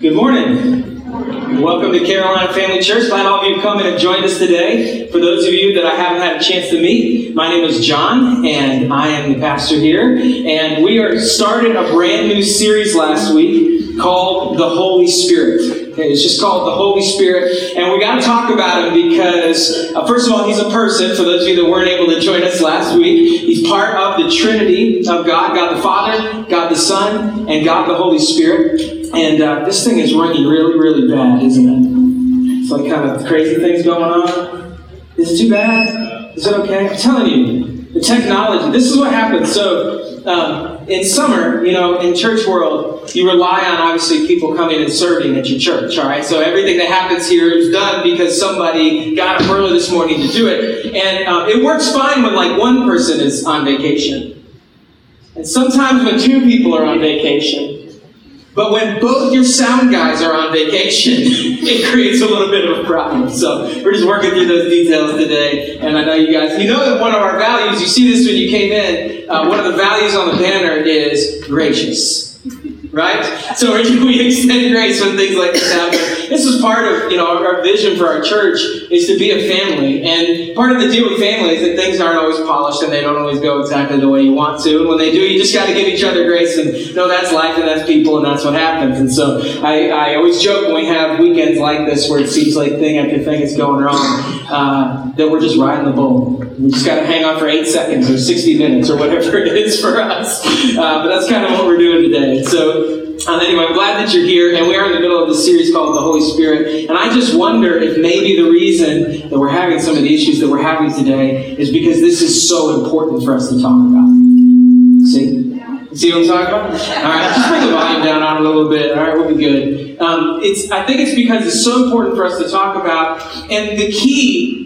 Good morning. Welcome to Carolina Family Church. Glad all of you have come and have joined us today. For those of you that I haven't had a chance to meet, my name is John, and I am the pastor here. And we are started a brand new series last week called The Holy Spirit. It's just called the Holy Spirit, and we got to talk about him because, uh, first of all, he's a person. For those of you that weren't able to join us last week, he's part of the Trinity of God: God the Father, God the Son, and God the Holy Spirit. And uh, this thing is running really, really bad, isn't it? It's like kind of crazy things going on. Is it too bad? Is it okay? I'm telling you, the technology. This is what happens. So. Um, in summer, you know, in church world, you rely on obviously people coming and serving at your church, all right? So everything that happens here is done because somebody got up early this morning to do it. And uh, it works fine when like one person is on vacation. And sometimes when two people are on vacation. But when both your sound guys are on vacation, it creates a little bit of a problem. So we're just working through those details today. And I know you guys, you know that one of our values, you see this when you came in, uh, one of the values on the banner is gracious right? So we extend grace when things like this happen. This is part of you know our vision for our church is to be a family, and part of the deal with family is that things aren't always polished and they don't always go exactly the way you want to. And when they do, you just got to give each other grace and know that's life and that's people and that's what happens. And so I, I always joke when we have weekends like this where it seems like thing after thing is going wrong uh, that we're just riding the bull. We just got to hang on for eight seconds or 60 minutes or whatever it is for us. Uh, but that's kind of what we're doing today. So um, anyway, I'm glad that you're here, and we are in the middle of this series called The Holy Spirit. And I just wonder if maybe the reason that we're having some of the issues that we're having today is because this is so important for us to talk about. See? See what I'm talking about? All right, just bring the volume down on a little bit. All right, we'll be good. Um, it's, I think it's because it's so important for us to talk about, and the key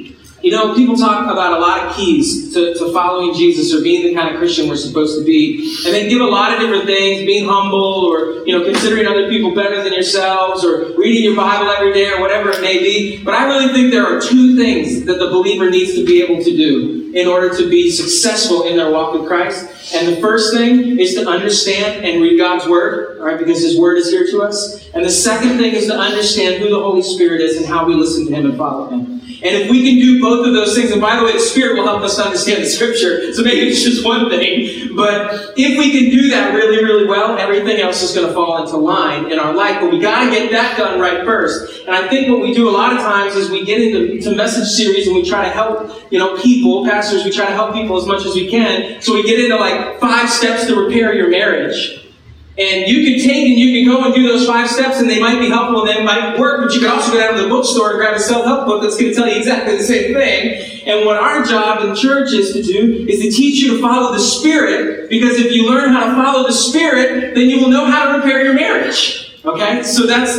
you know, people talk about a lot of keys to, to following Jesus or being the kind of Christian we're supposed to be. And they give a lot of different things, being humble or, you know, considering other people better than yourselves or reading your Bible every day or whatever it may be. But I really think there are two things that the believer needs to be able to do in order to be successful in their walk with Christ. And the first thing is to understand and read God's Word, all right, because His Word is here to us. And the second thing is to understand who the Holy Spirit is and how we listen to Him and follow Him. And if we can do both of those things, and by the way, the Spirit will help us understand the Scripture, so maybe it's just one thing, but if we can do that really, really well, everything else is going to fall into line in our life. But we got to get that done right first. And I think what we do a lot of times is we get into message series and we try to help, you know, people, pastors, we try to help people as much as we can. So we get into like five steps to repair your marriage. And you can take and you can go and do those five steps, and they might be helpful and they might work, but you can also go down to the bookstore and grab a self help book that's going to tell you exactly the same thing. And what our job in church is to do is to teach you to follow the Spirit, because if you learn how to follow the Spirit, then you will know how to repair your marriage. Okay? So that's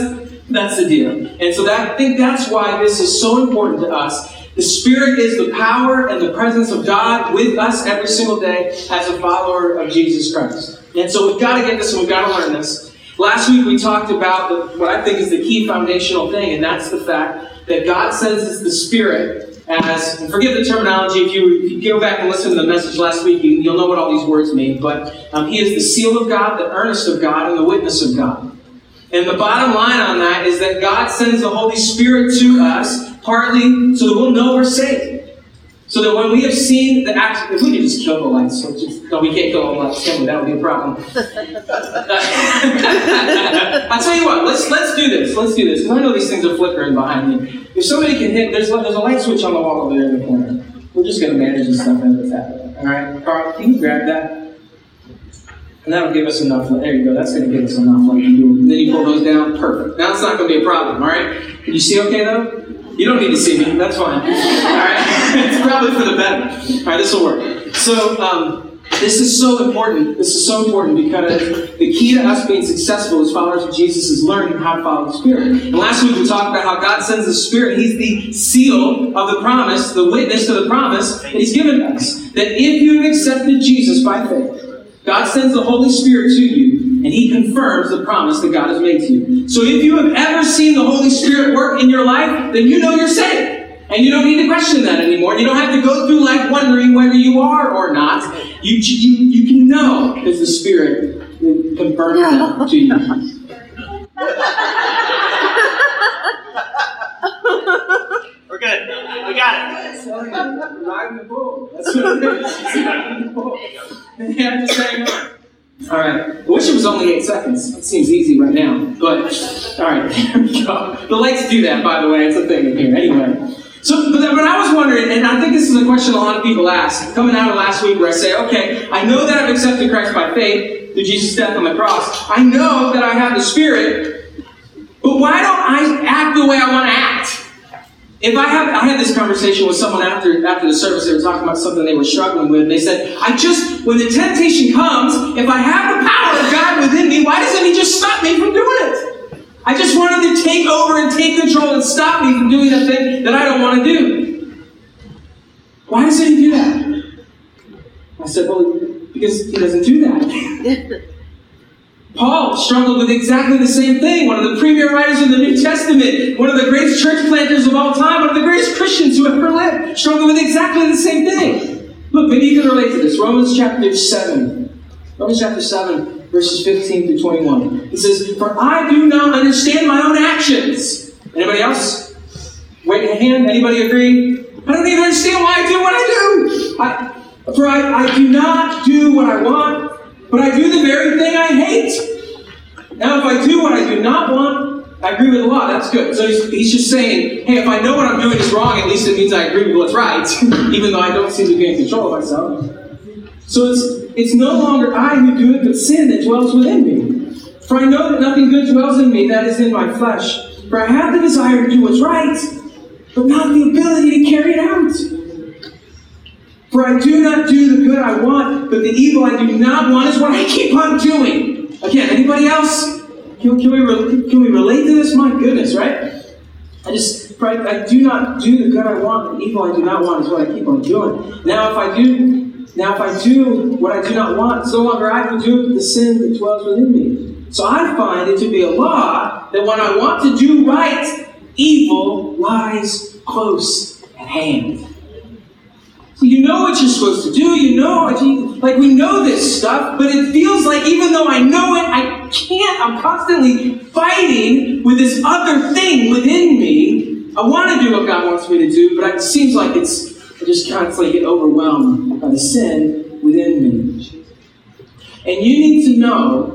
that's the deal. And so that, I think that's why this is so important to us. The Spirit is the power and the presence of God with us every single day as a follower of Jesus Christ. And so we've got to get this and we've got to learn this. Last week we talked about the, what I think is the key foundational thing, and that's the fact that God sends us the Spirit as, and forgive the terminology, if you, go back and listen to the message last week, you, will know what all these words mean, but um, He is the seal of God, the earnest of God, and the witness of God. And the bottom line on that is that God sends the Holy Spirit to us partly so that we'll know we're saved. So that when we have seen the act, if we could just kill the lights, so just, no, we can't kill the lights, can we? That would be a problem. I'll tell you what, let's let's do this. Let's do this. Because I know these things are flickering behind me. If somebody can hit, there's, there's a light switch on the wall over there in the corner. We're just going to manage this stuff as it's happening. All right, Carl, can you grab that? And that'll give us enough. There you go. That's going to give us enough. light do. Then you pull those down. Perfect. Now it's not going to be a problem. All right. Can you see okay though? You don't need to see me. That's fine. All right. it's probably for the better. All right. This will work. So. Um, this is so important. This is so important because the key to us being successful as followers of Jesus is learning how to follow the Spirit. And last week we talked about how God sends the Spirit. He's the seal of the promise, the witness to the promise that He's given us. That if you have accepted Jesus by faith, God sends the Holy Spirit to you, and he confirms the promise that God has made to you. So if you have ever seen the Holy Spirit work in your life, then you know you're saved. And you don't need to question that anymore. You don't have to go through life wondering whether you are or not. You, you, you can know because the Spirit confirms that to you. We're good. We got it. Not the bowl. That's what it is. It's not the bowl. They have to say no. All right. I wish it was only eight seconds. It seems easy right now. But, all right, there we go. The lights do that, by the way. It's a thing in here. Anyway. So, but, but I was wondering, and I think this is a question a lot of people ask, coming out of last week where I say, okay, I know that I've accepted Christ by faith through Jesus' death on the cross. I know that I have the Spirit, but why don't I act the way I want to act? If I have, I had this conversation with someone after after the service. They were talking about something they were struggling with. They said, "I just, when the temptation comes, if I have the power of God within me, why doesn't He just stop me from doing it? I just wanted to take over and take control and stop me from doing the thing that I don't want to do. Why doesn't He do that?" I said, "Well, because He doesn't do that." Paul struggled with exactly the same thing. One of the premier writers in the New Testament, one of the greatest church planters of all time, one of the greatest Christians who ever lived, struggled with exactly the same thing. Look, maybe you can relate to this. Romans chapter 7. Romans chapter 7, verses 15 through 21. It says, For I do not understand my own actions. Anybody else? Wait a hand. Anybody agree? I don't even understand why I do what I do. I, for I, I do not do what I want but I do the very thing I hate. Now, if I do what I do not want, I agree with the law. That's good. So he's, he's just saying, hey, if I know what I'm doing is wrong, at least it means I agree with what's right, even though I don't seem to be in control of myself. So it's, it's no longer I who do it, but sin that dwells within me. For I know that nothing good dwells in me, that is in my flesh. For I have the desire to do what's right, but not the ability to carry it out. For I do not do the good I want, but the evil I do not want is what I keep on doing. Again, anybody else? Can, can, we, can we relate to this? My goodness, right? I just, I, I do not do the good I want, the evil I do not want is what I keep on doing. Now, if I do, now if I do what I do not want, no longer I can do the sin that dwells within me. So I find it to be a law that when I want to do right, evil lies close at hand. You know what you're supposed to do. You know like we know this stuff, but it feels like even though I know it, I can't. I'm constantly fighting with this other thing within me. I want to do what God wants me to do, but it seems like it's I just constantly get overwhelmed by the sin within me. And you need to know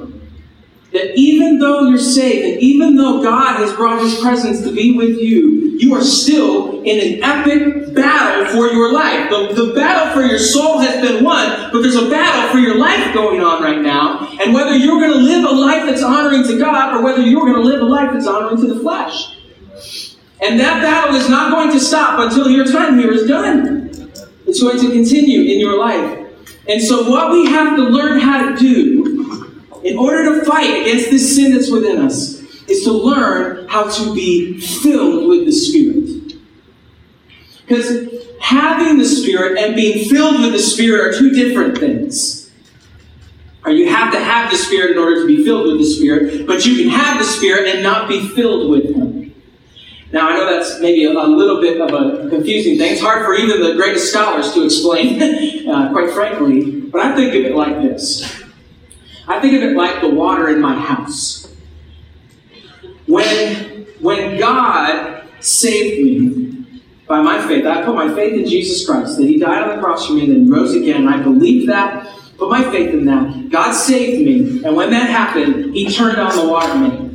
that even though you're saved, and even though God has brought His presence to be with you, you are still in an epic battle for your life. The, the battle for your soul has been won, but there's a battle for your life going on right now. And whether you're going to live a life that's honoring to God, or whether you're going to live a life that's honoring to the flesh. And that battle is not going to stop until your time here is done. It's going to continue in your life. And so, what we have to learn how to do in order to fight against this sin that's within us, is to learn how to be filled with the Spirit. Because having the Spirit and being filled with the Spirit are two different things. Or you have to have the Spirit in order to be filled with the Spirit, but you can have the Spirit and not be filled with Him. Now, I know that's maybe a, a little bit of a confusing thing. It's hard for even the greatest scholars to explain, uh, quite frankly, but I think of it like this. I think of it like the water in my house. When, when God saved me by my faith, I put my faith in Jesus Christ, that He died on the cross for me and then rose again, I believe that, put my faith in that. God saved me, and when that happened, He turned on the water main.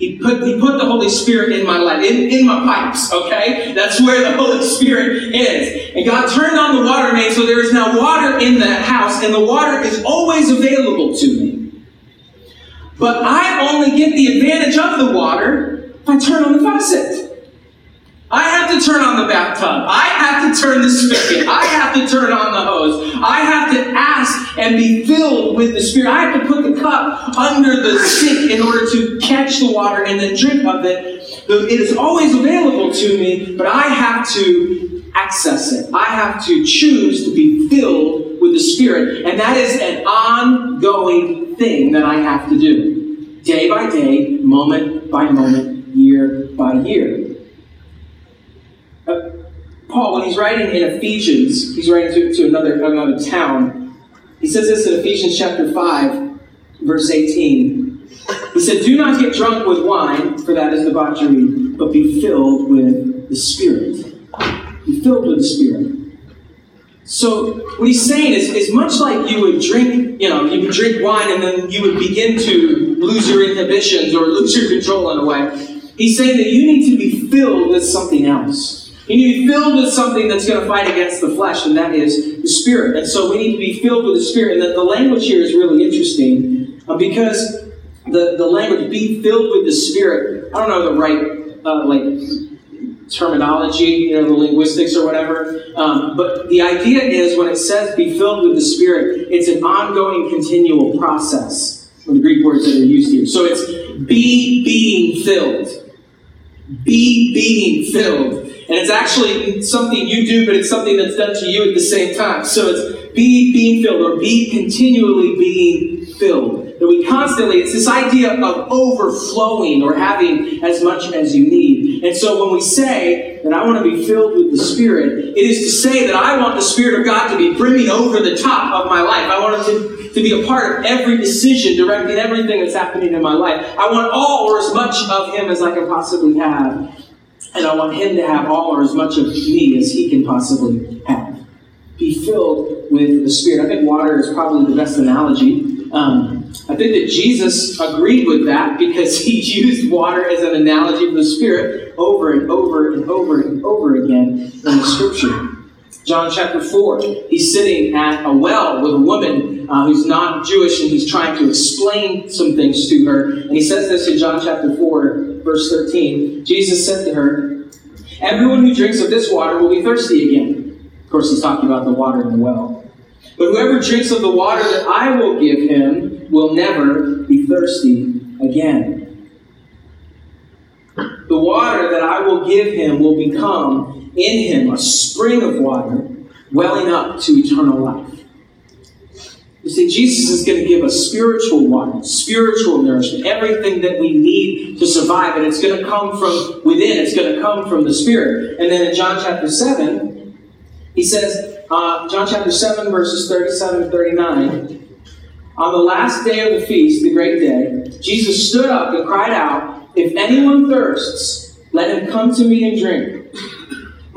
He put, he put the Holy Spirit in my life, in, in my pipes, okay? That's where the Holy Spirit is. And God turned on the water main, so there is now water in that house, and the water is always available to me. But I only get the advantage of the water if I turn on the faucet. I have to turn on the bathtub. I have to turn the spigot. I have to turn on the hose. I have to ask and be filled with the Spirit. I have to put the cup under the sink in order to catch the water and then drink of it. It is always available to me, but I have to access it. I have to choose to be filled with the Spirit. And that is an ongoing thing that I have to do. Day by day, moment by moment, year by year. Paul, when he's writing in Ephesians, he's writing to, to another, another town. He says this in Ephesians chapter 5, verse 18. He said, Do not get drunk with wine, for that is debauchery, but be filled with the Spirit. Be filled with the Spirit. So what he's saying is, is much like you would drink, you know, you would drink wine and then you would begin to lose your inhibitions or lose your control in a way. He's saying that you need to be filled with something else. You need to be filled with something that's going to fight against the flesh, and that is the Spirit. And so we need to be filled with the Spirit. And the, the language here is really interesting uh, because the, the language, be filled with the Spirit, I don't know the right, uh, like, terminology, you know, the linguistics or whatever. Um, but the idea is when it says be filled with the Spirit, it's an ongoing, continual process. From the Greek words that are used here. So it's be being filled. Be being filled. And it's actually something you do, but it's something that's done to you at the same time. So it's be being filled or be continually being filled. That we constantly, it's this idea of overflowing or having as much as you need. And so when we say that I want to be filled with the Spirit, it is to say that I want the Spirit of God to be brimming over the top of my life. I want it to, to be a part of every decision, directing everything that's happening in my life. I want all or as much of Him as I can possibly have. And I want Him to have all or as much of me as He can possibly have. Be filled with the Spirit. I think water is probably the best analogy. Um, I think that Jesus agreed with that because he used water as an analogy of the Spirit over and over and over and over again in the Scripture. John chapter 4, he's sitting at a well with a woman uh, who's not Jewish and he's trying to explain some things to her. And he says this in John chapter 4, verse 13. Jesus said to her, Everyone who drinks of this water will be thirsty again. Of course, he's talking about the water in the well. But whoever drinks of the water that I will give him will never be thirsty again. The water that I will give him will become in him a spring of water welling up to eternal life. You see, Jesus is going to give us spiritual water, spiritual nourishment, everything that we need to survive, and it's going to come from within. It's going to come from the Spirit. And then in John chapter 7, he says, uh, John chapter 7, verses 37 and 39, on the last day of the feast, the great day, Jesus stood up and cried out, If anyone thirsts, let him come to me and drink.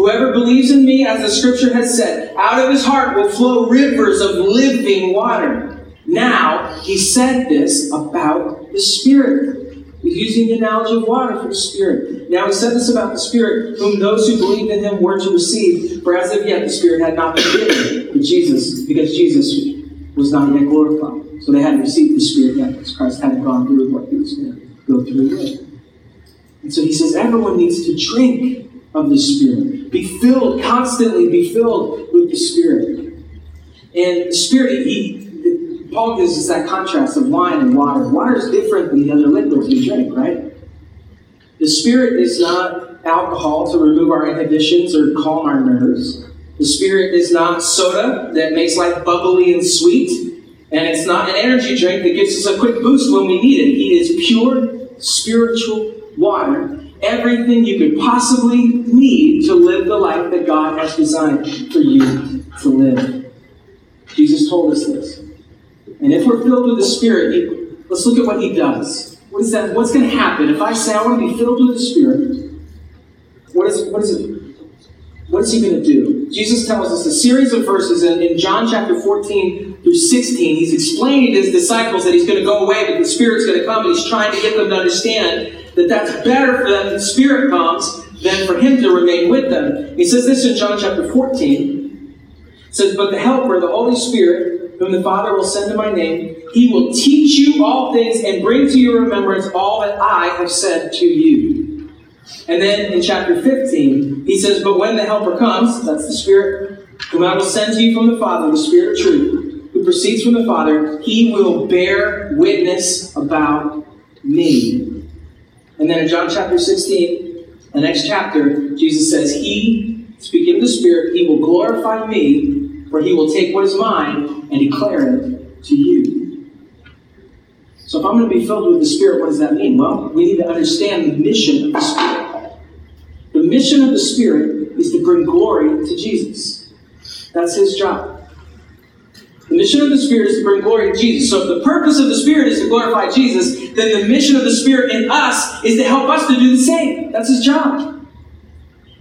Whoever believes in me, as the scripture has said, out of his heart will flow rivers of living water. Now, he said this about the Spirit. He's using the analogy of water for the Spirit. Now, he said this about the Spirit, whom those who believed in him were to receive, for as of yet the Spirit had not been given to Jesus, because Jesus was not yet glorified. So they hadn't received the Spirit yet because Christ hadn't gone through what he was going to go through with. And so he says everyone needs to drink of the Spirit. Be filled, constantly be filled with the Spirit. And the Spirit, he, Paul gives us that contrast of wine and water. Water is different than the other liquids we drink, right? The Spirit is not alcohol to remove our inhibitions or calm our nerves. The Spirit is not soda that makes life bubbly and sweet. And it's not an energy drink that gives us a quick boost when we need it. He is pure spiritual water. Everything you could possibly need to live the life that God has designed for you to live. Jesus told us this. And if we're filled with the Spirit, let's look at what he does. What is that? What's going to happen if I say I want to be filled with the Spirit? What is, what is it? What is he going to do? Jesus tells us a series of verses in, in John chapter 14 through 16. He's explaining to his disciples that he's going to go away, but the Spirit's going to come, and he's trying to get them to understand that that's better for them that the Spirit comes than for him to remain with them. He says this in John chapter 14. It says, But the Helper, the Holy Spirit, whom the Father will send in my name, he will teach you all things and bring to your remembrance all that I have said to you. And then in chapter 15, he says, But when the Helper comes, that's the Spirit, whom I will send to you from the Father, the Spirit of truth, who proceeds from the Father, he will bear witness about me. And then in John chapter 16, the next chapter, Jesus says, He, speaking of the Spirit, he will glorify me, for he will take what is mine and declare it to you. So if I'm going to be filled with the Spirit, what does that mean? Well, we need to understand the mission of the Spirit. The mission of the Spirit is to bring glory to Jesus. That's his job. The mission of the Spirit is to bring glory to Jesus. So if the purpose of the Spirit is to glorify Jesus, then the mission of the Spirit in us is to help us to do the same. That's his job.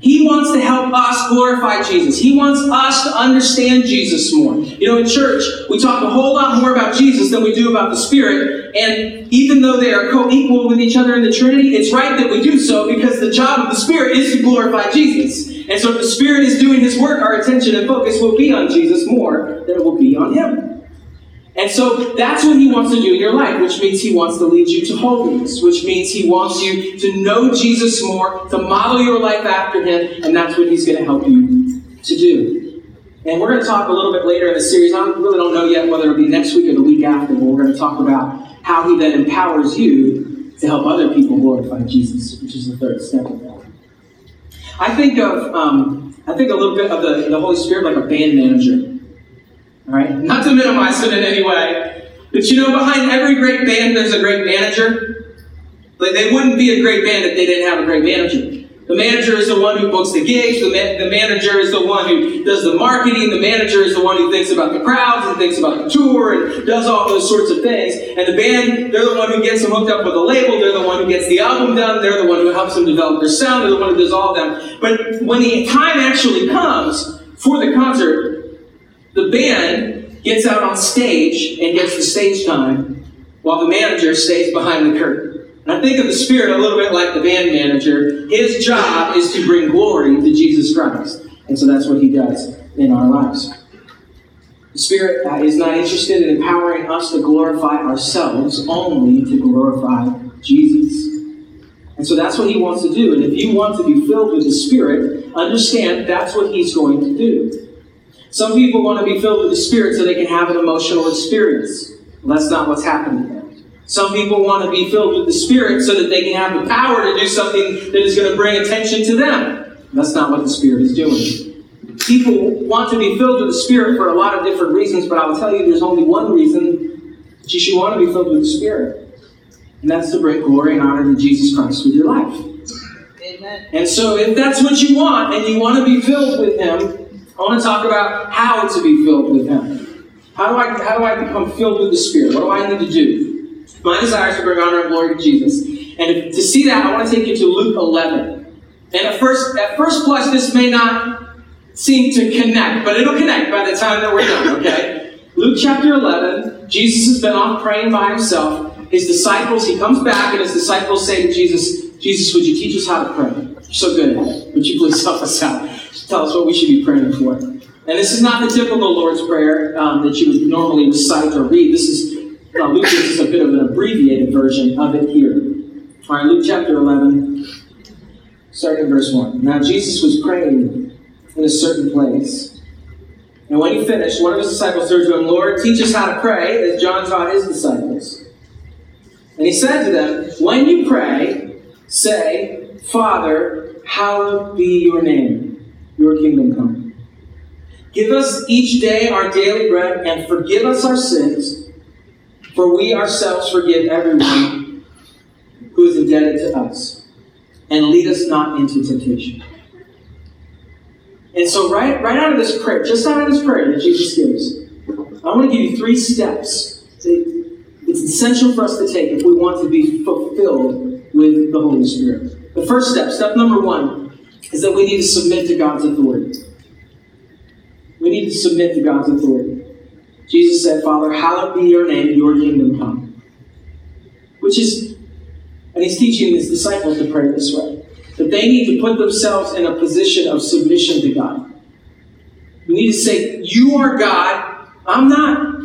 He wants to help us glorify Jesus. He wants us to understand Jesus more. You know, in church, we talk a whole lot more about Jesus than we do about the Spirit. And even though they are co equal with each other in the Trinity, it's right that we do so because the job of the Spirit is to glorify Jesus. And so if the Spirit is doing His work, our attention and focus will be on Jesus more than it will be on Him. And so that's what he wants to do in your life, which means he wants to lead you to holiness, which means he wants you to know Jesus more, to model your life after him, and that's what he's going to help you to do. And we're going to talk a little bit later in the series. I really don't know yet whether it'll be next week or the week after, but we're going to talk about how he then empowers you to help other people glorify Jesus, which is the third step of that. I think of um, I think a little bit of the, the Holy Spirit like a band manager. All right? Not to minimize it in any way. But you know, behind every great band, there's a great manager. Like, they wouldn't be a great band if they didn't have a great manager. The manager is the one who books the gigs. The, ma- the manager is the one who does the marketing. The manager is the one who thinks about the crowds and thinks about the tour and does all those sorts of things. And the band, they're the one who gets them hooked up with a label. They're the one who gets the album done. They're the one who helps them develop their sound. They're the one who does all of them. But when the time actually comes for the concert, the band gets out on stage and gets the stage time while the manager stays behind the curtain. I think of the Spirit a little bit like the band manager. His job is to bring glory to Jesus Christ. And so that's what he does in our lives. The Spirit uh, is not interested in empowering us to glorify ourselves, only to glorify Jesus. And so that's what he wants to do. And if you want to be filled with the Spirit, understand that's what he's going to do. Some people want to be filled with the Spirit so they can have an emotional experience. Well, that's not what's happening there. Some people want to be filled with the Spirit so that they can have the power to do something that is going to bring attention to them. That's not what the Spirit is doing. People want to be filled with the Spirit for a lot of different reasons, but I will tell you there's only one reason that you should want to be filled with the Spirit. And that's to bring glory and honor to Jesus Christ with your life. Amen. And so if that's what you want and you want to be filled with Him, I want to talk about how to be filled with Him. How do I how do I become filled with the Spirit? What do I need to do? My desire is to bring honor and glory to Jesus. And to see that, I want to take you to Luke 11. And at first, at first blush, this may not seem to connect, but it'll connect by the time that we're done. Okay. Luke chapter 11. Jesus has been off praying by himself. His disciples, he comes back, and his disciples say to Jesus, Jesus, would you teach us how to pray? You're so good at it. Would you please help us out? tell us what we should be praying for. And this is not the typical Lord's Prayer um, that you would normally recite or read. This is, uh, Luke gives us a bit of an abbreviated version of it here. All right, Luke chapter 11, starting verse 1. Now Jesus was praying in a certain place. And when he finished, one of his disciples turned to him, Lord, teach us how to pray, as John taught his disciples. And he said to them, When you pray, say, Father, hallowed be your name your kingdom come. Give us each day our daily bread and forgive us our sins, for we ourselves forgive everyone who is indebted to us. And lead us not into temptation. And so, right, right out of this prayer, just out of this prayer that Jesus gives, I want to give you three steps. It's essential for us to take if we want to be fulfilled with the Holy Spirit. The first step, step number one, is that we need to submit to God's authority. We need to submit to God's authority. Jesus said, Father, hallowed be your name, your kingdom come. Which is, and he's teaching his disciples to pray this way that they need to put themselves in a position of submission to God. We need to say, You are God, I'm not.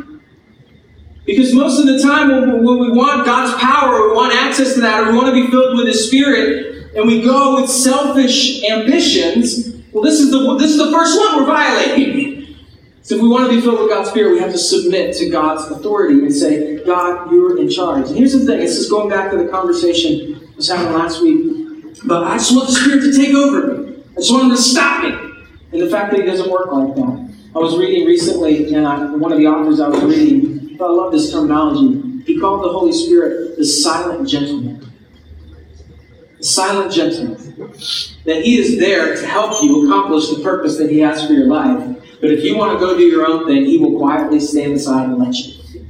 Because most of the time, when we want God's power, we want access to that, or we want to be filled with His Spirit, and we go with selfish ambitions, well, this is the this is the first one we're violating. So if we want to be filled with God's Spirit, we have to submit to God's authority and say, God, you're in charge. And here's the thing, this is going back to the conversation I was having last week. But I just want the Spirit to take over me. I just want him to stop me. And the fact that he doesn't work like that. I was reading recently, and I, one of the authors I was reading, I love this terminology. He called the Holy Spirit the silent gentleman The silent gentleman. That He is there to help you accomplish the purpose that He has for your life. But if you want to go do your own thing, He will quietly stand aside and let you.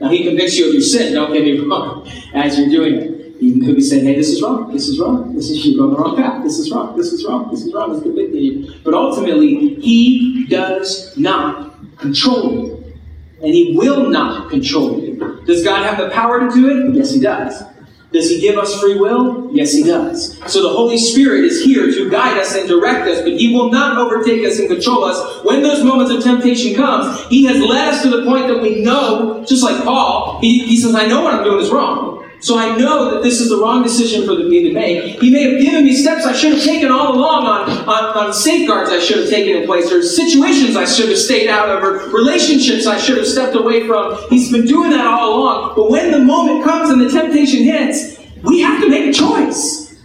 Now, He convicts you of your sin, don't get me wrong, as you're doing it. He could be saying, hey, this is wrong, this is wrong, this is you're going the wrong path, this is wrong, this is wrong, this is wrong, this convicting you. But ultimately, he does not control you. And he will not control you. Does God have the power to do it? Yes, he does. Does he give us free will? Yes, he does. So the Holy Spirit is here to guide us and direct us, but he will not overtake us and control us. When those moments of temptation comes, he has led us to the point that we know, just like Paul, he, he says, I know what I'm doing is wrong. So I know that this is the wrong decision for me to make. He may have given me steps I should have taken all along on, on, on, safeguards I should have taken in place, or situations I should have stayed out of, or relationships I should have stepped away from. He's been doing that all along. But when the moment comes and the temptation hits, we have to make a choice.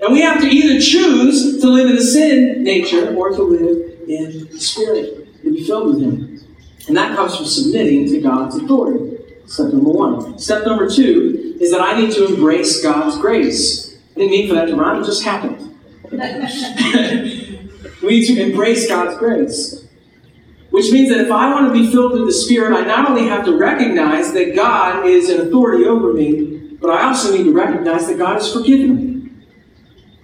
And we have to either choose to live in the sin nature or to live in the spirit, to be filled with Him. And that comes from submitting to God's authority. Step number one. Step number two is that I need to embrace God's grace. I didn't mean for that to rhyme, it just happened. we need to embrace God's grace. Which means that if I want to be filled with the Spirit, I not only have to recognize that God is an authority over me, but I also need to recognize that God has forgiven me.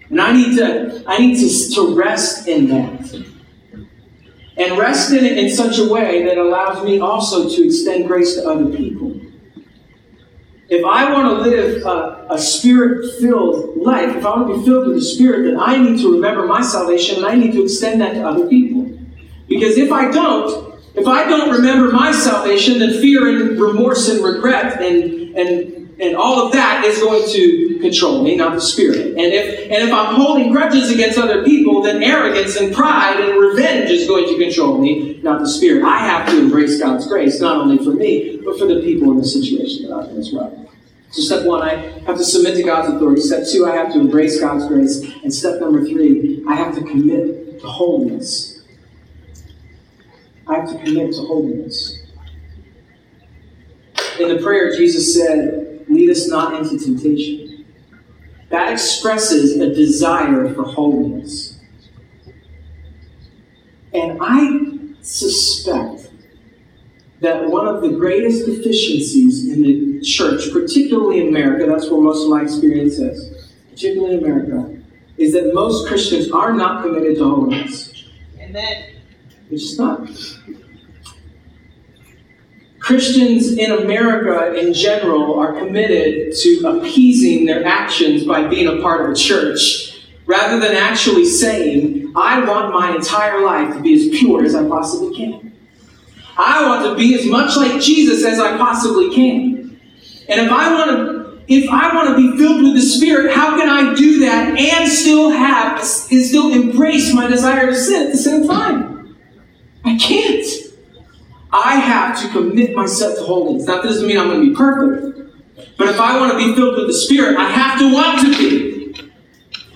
And I need to, I need to, to rest in that. And rest in it in such a way that allows me also to extend grace to other people. If I want to live a, a spirit filled life, if I want to be filled with the Spirit, then I need to remember my salvation and I need to extend that to other people. Because if I don't, if I don't remember my salvation, then fear and remorse and regret and, and and all of that is going to control me, not the spirit. And if and if I'm holding grudges against other people, then arrogance and pride and revenge is going to control me, not the spirit. I have to embrace God's grace, not only for me, but for the people in the situation that I'm in as well. So step one, I have to submit to God's authority. Step two, I have to embrace God's grace. And step number three, I have to commit to holiness. I have to commit to holiness. In the prayer, Jesus said, lead us not into temptation. That expresses a desire for holiness. And I suspect that one of the greatest deficiencies in the church, particularly in America, that's where most of my experience is, particularly in America, is that most Christians are not committed to holiness. Amen. They're just not. Christians in America in general are committed to appeasing their actions by being a part of a church rather than actually saying, I want my entire life to be as pure as I possibly can. I want to be as much like Jesus as I possibly can. And if I want to if I want to be filled with the Spirit, how can I do that and still have and still embrace my desire to sin at the same time? I can't. I have to commit myself to holiness. That doesn't mean I'm going to be perfect. But if I want to be filled with the Spirit, I have to want to be.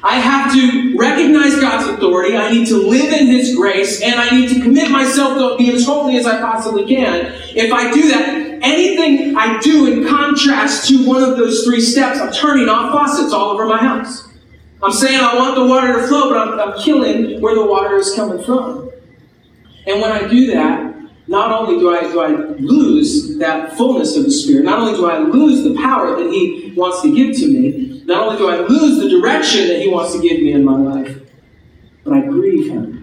I have to recognize God's authority. I need to live in His grace, and I need to commit myself to be as holy as I possibly can. If I do that, anything I do in contrast to one of those three steps, I'm turning off faucets all over my house. I'm saying I want the water to flow, but I'm, I'm killing where the water is coming from. And when I do that, not only do I, do I lose that fullness of the Spirit, not only do I lose the power that He wants to give to me, not only do I lose the direction that He wants to give me in my life, but I grieve Him.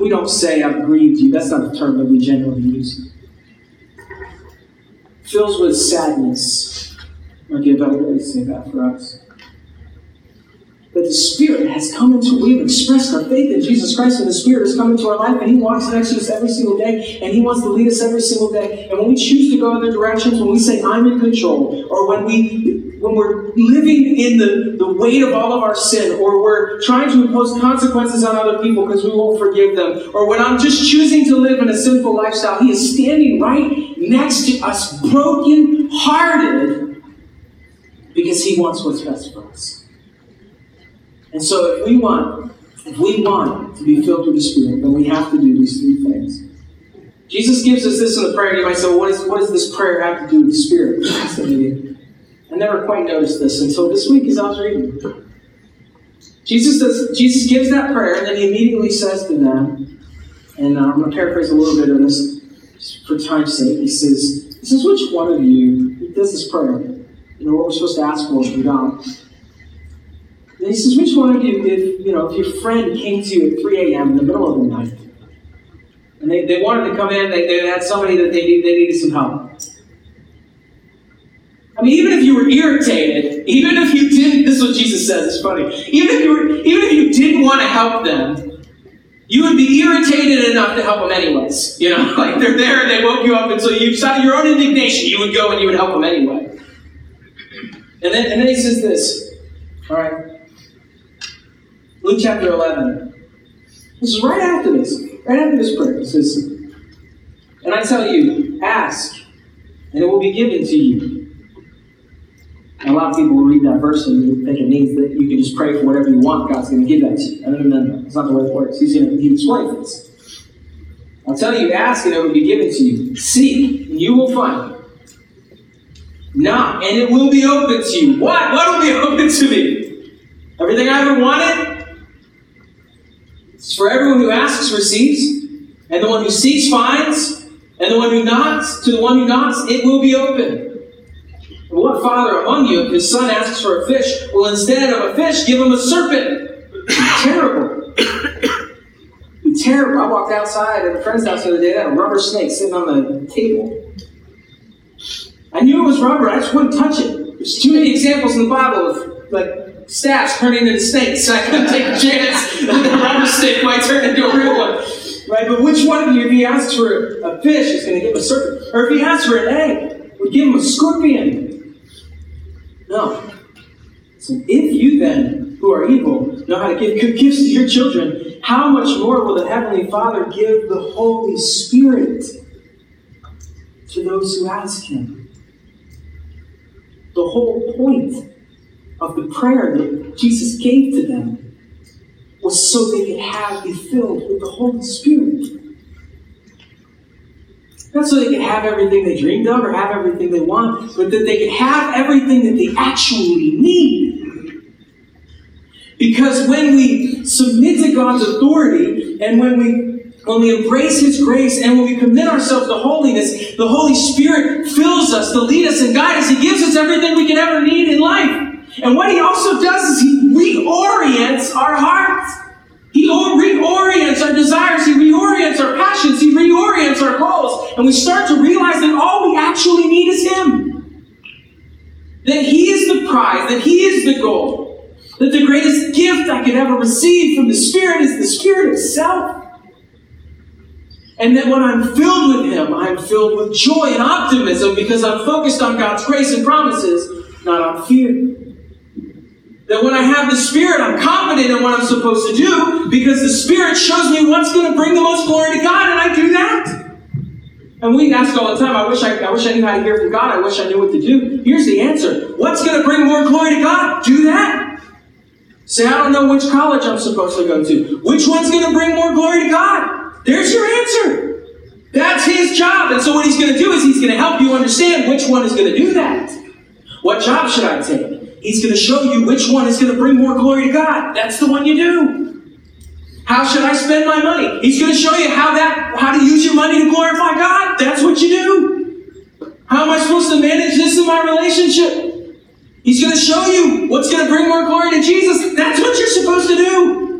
We, don't say, I've grieved you. That's not a term that we generally use. Fills with sadness. A better way to say that for us that the Spirit has come into, we've expressed our faith in Jesus Christ, and the Spirit has come into our life, and He walks next to us every single day, and He wants to lead us every single day. And when we choose to go other directions, when we say, I'm in control, or when we when we're living in the, the weight of all of our sin, or we're trying to impose consequences on other people because we won't forgive them, or when I'm just choosing to live in a sinful lifestyle, He is standing right next to us, broken hearted, because He wants what's best for us. And so if we want, if we want to be filled with the Spirit, then we have to do these three things. Jesus gives us this in the prayer. You might say, well, what, is, what does this prayer have to do with the Spirit? I never quite noticed this until this week as I was reading. Jesus, does, Jesus gives that prayer, and then he immediately says to them, And uh, I'm going to paraphrase a little bit of this for time's sake. He says, he says, which one of you, does this prayer, you know, what we're supposed to ask for from God. And he says, which one of you, if, you know, if your friend came to you at 3 a.m. in the middle of the night, and they, they wanted to come in, they, they had somebody that they, need, they needed some help. I mean, even if you were irritated, even if you didn't, this is what Jesus says, it's funny. Even if you were, even if you didn't want to help them, you would be irritated enough to help them anyways. You know, like they're there and they woke you up, and so you, out your own indignation, you would go and you would help them anyway. And then, and then he says this. All right. Luke chapter 11. This is right after this. Right after this prayer. It says, And I tell you, ask, and it will be given to you. And a lot of people will read that verse and think it means that you can just pray for whatever you want. God's going to give that to you. No, no, no, no. That's not the way it works. He's going to he explains this. I'll tell you, ask and it will be given to you. Seek, and you will find. Knock, and it will be open to you. What? What will be open to me? Everything I ever wanted? For everyone who asks receives, and the one who seeks finds, and the one who knocks, to the one who knocks, it will be open. What father among you, if his son asks for a fish, will instead of a fish give him a serpent? terrible. terrible. I walked outside at a friend's house the other day, they had a rubber snake sitting on the table. I knew it was rubber, I just wouldn't touch it. Examples in the Bible of like staffs turning into snakes, so I couldn't take a chance that the rubber snake might turn into a real one. Right? But which one of you, if he asks for a fish, is going to give a serpent? Or if he asks for an egg, would give him a scorpion? No. So if you then, who are evil, know how to give good gifts to your children, how much more will the Heavenly Father give the Holy Spirit to those who ask Him? The whole point of the prayer that Jesus gave to them was so they could have be filled with the Holy Spirit. Not so they could have everything they dreamed of or have everything they want, but that they could have everything that they actually need. Because when we submit to God's authority and when we when we embrace His grace and when we commit ourselves to holiness, the Holy Spirit fills us to lead us and guide us. He gives us everything we can ever need in life. And what He also does is He reorients our hearts. He reorients our desires. He reorients our passions. He reorients our goals. And we start to realize that all we actually need is Him. That He is the prize. That He is the goal. That the greatest gift I could ever receive from the Spirit is the Spirit Himself. And that when I'm filled with Him, I'm filled with joy and optimism because I'm focused on God's grace and promises, not on fear. That when I have the Spirit, I'm confident in what I'm supposed to do because the Spirit shows me what's going to bring the most glory to God, and I do that. And we ask all the time, I wish I, I wish I knew how to hear from God. I wish I knew what to do. Here's the answer. What's going to bring more glory to God? Do that. Say, I don't know which college I'm supposed to go to. Which one's going to bring more glory to God? There's your answer. That's his job. And so what he's going to do is he's going to help you understand which one is going to do that. What job should I take? He's going to show you which one is going to bring more glory to God. That's the one you do. How should I spend my money? He's going to show you how that how to use your money to glorify God. That's what you do. How am I supposed to manage this in my relationship? He's going to show you what's going to bring more glory to Jesus. That's what you're supposed to do.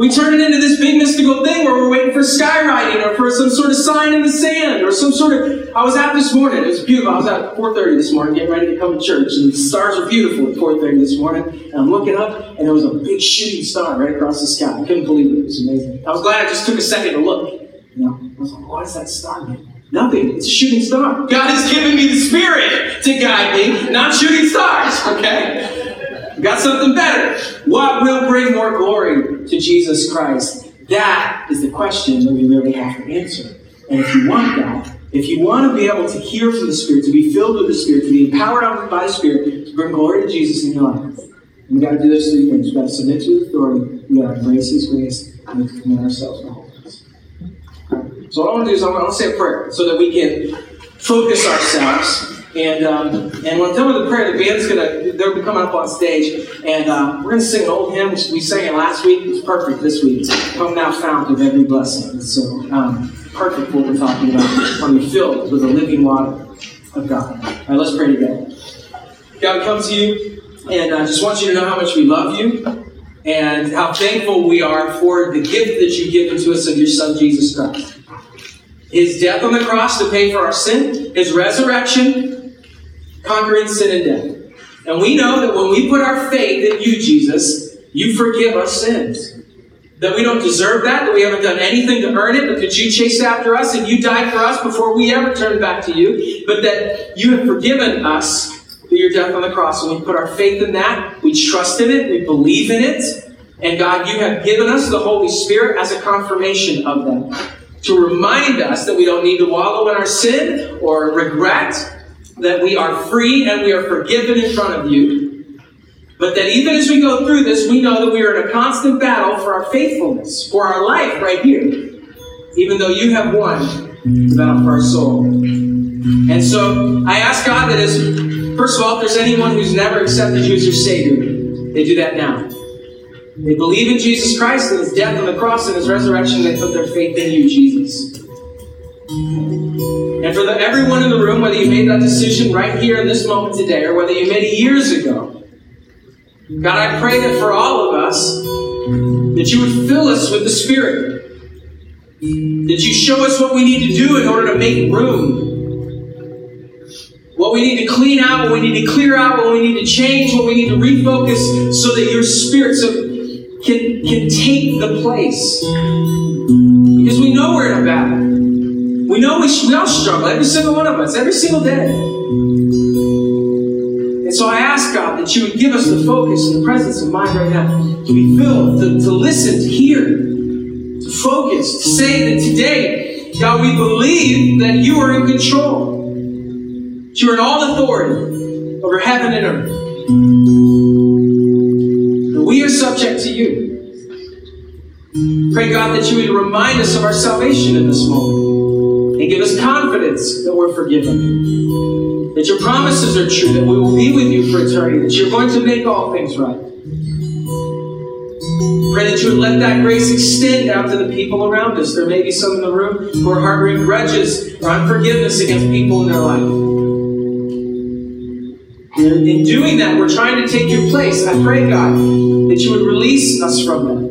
We turn it into this big mystical thing where we're waiting for skywriting or for some sort of sign in the sand or some sort of. I was out this morning. It was beautiful. I was out at 4:30 this morning, getting ready to come to church, and the stars were beautiful at 4:30 this morning. And I'm looking up, and there was a big shooting star right across the sky. I couldn't believe it. It was amazing. I was glad I just took a second to look. You know, I was like, what is that star mean? Nothing. It's a shooting star. God has given me the Spirit to guide me, not shooting stars. Okay. Got something better. What will bring more glory to Jesus Christ? That is the question that we really have to answer. And if you want that, if you want to be able to hear from the Spirit, to be filled with the Spirit, to be empowered by the Spirit, to bring glory to Jesus in your life, we got to do those three things. We've got to submit to His authority, we got to embrace His grace, and we have to commit ourselves to holiness. So what I want to do is I want to say a prayer so that we can focus ourselves And um, and when I'm done with the prayer, the band's gonna they'll be coming up on stage, and uh, we're gonna sing an old hymn. We sang it last week. It's perfect this week. Come now, fount of every blessing. So um, perfect what we're talking about when we're filled with the living water of God. All right, let's pray together. God, come to you, and I just want you to know how much we love you and how thankful we are for the gift that you've given to us of your Son, Jesus Christ. His death on the cross to pay for our sin, His resurrection, conquering sin and death. And we know that when we put our faith in you, Jesus, you forgive our sins. That we don't deserve that, that we haven't done anything to earn it, but that you chased after us and you died for us before we ever turned back to you, but that you have forgiven us through your death on the cross. And we put our faith in that, we trust in it, we believe in it, and God, you have given us the Holy Spirit as a confirmation of that to remind us that we don't need to wallow in our sin or regret, that we are free and we are forgiven in front of you. But that even as we go through this, we know that we are in a constant battle for our faithfulness, for our life right here, even though you have won the battle for our soul. And so I ask God that as, first of all, if there's anyone who's never accepted you as your Savior, they do that now. They believe in Jesus Christ and his death on the cross and his resurrection. They put their faith in you, Jesus. And for the, everyone in the room, whether you made that decision right here in this moment today or whether you made it years ago, God, I pray that for all of us, that you would fill us with the Spirit. That you show us what we need to do in order to make room. What we need to clean out, what we need to clear out, what we need to change, what we need to refocus so that your Spirit, can, can take the place. Because we know we're in a battle. We know we, we all struggle, every single one of us, every single day. And so I ask God that you would give us the focus and the presence of mind right now to be filled, to, to listen, to hear, to focus, to say that today, God, we believe that you are in control. That you are in all authority over heaven and earth. And We are subject to you. Pray, God, that you would remind us of our salvation in this moment and give us confidence that we're forgiven. That your promises are true, that we will be with you for eternity, that you're going to make all things right. Pray that you would let that grace extend out to the people around us. There may be some in the room who are harboring grudges or unforgiveness against people in their life. And in doing that, we're trying to take your place. I pray, God, that you would release us from that.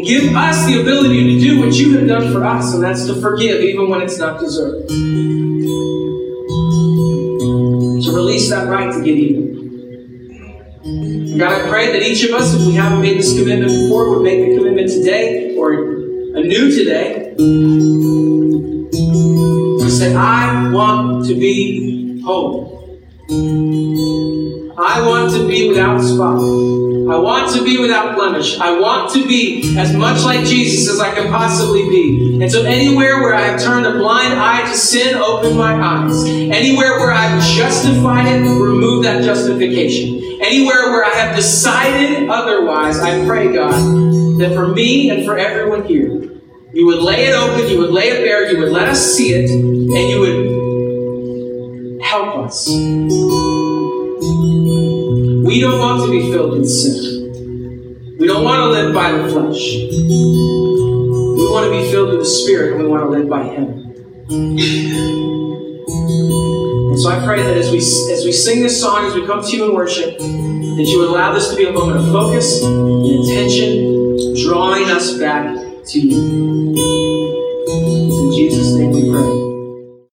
And give us the ability to do what you have done for us, and that's to forgive even when it's not deserved. To release that right to get even. God, I pray that each of us, if we haven't made this commitment before, would make the commitment today or anew today to say, I want to be whole. I want to be without spot. I want to be without blemish. I want to be as much like Jesus as I can possibly be. And so, anywhere where I have turned a blind eye to sin, open my eyes. Anywhere where I've justified it, remove that justification. Anywhere where I have decided otherwise, I pray, God, that for me and for everyone here, you would lay it open, you would lay it bare, you would let us see it, and you would help us. We don't want to be filled with sin. We don't want to live by the flesh. We want to be filled with the Spirit and we want to live by Him. And so I pray that as we as we sing this song, as we come to you in worship, that you would allow this to be a moment of focus and intention, drawing us back to you. In Jesus' name we pray.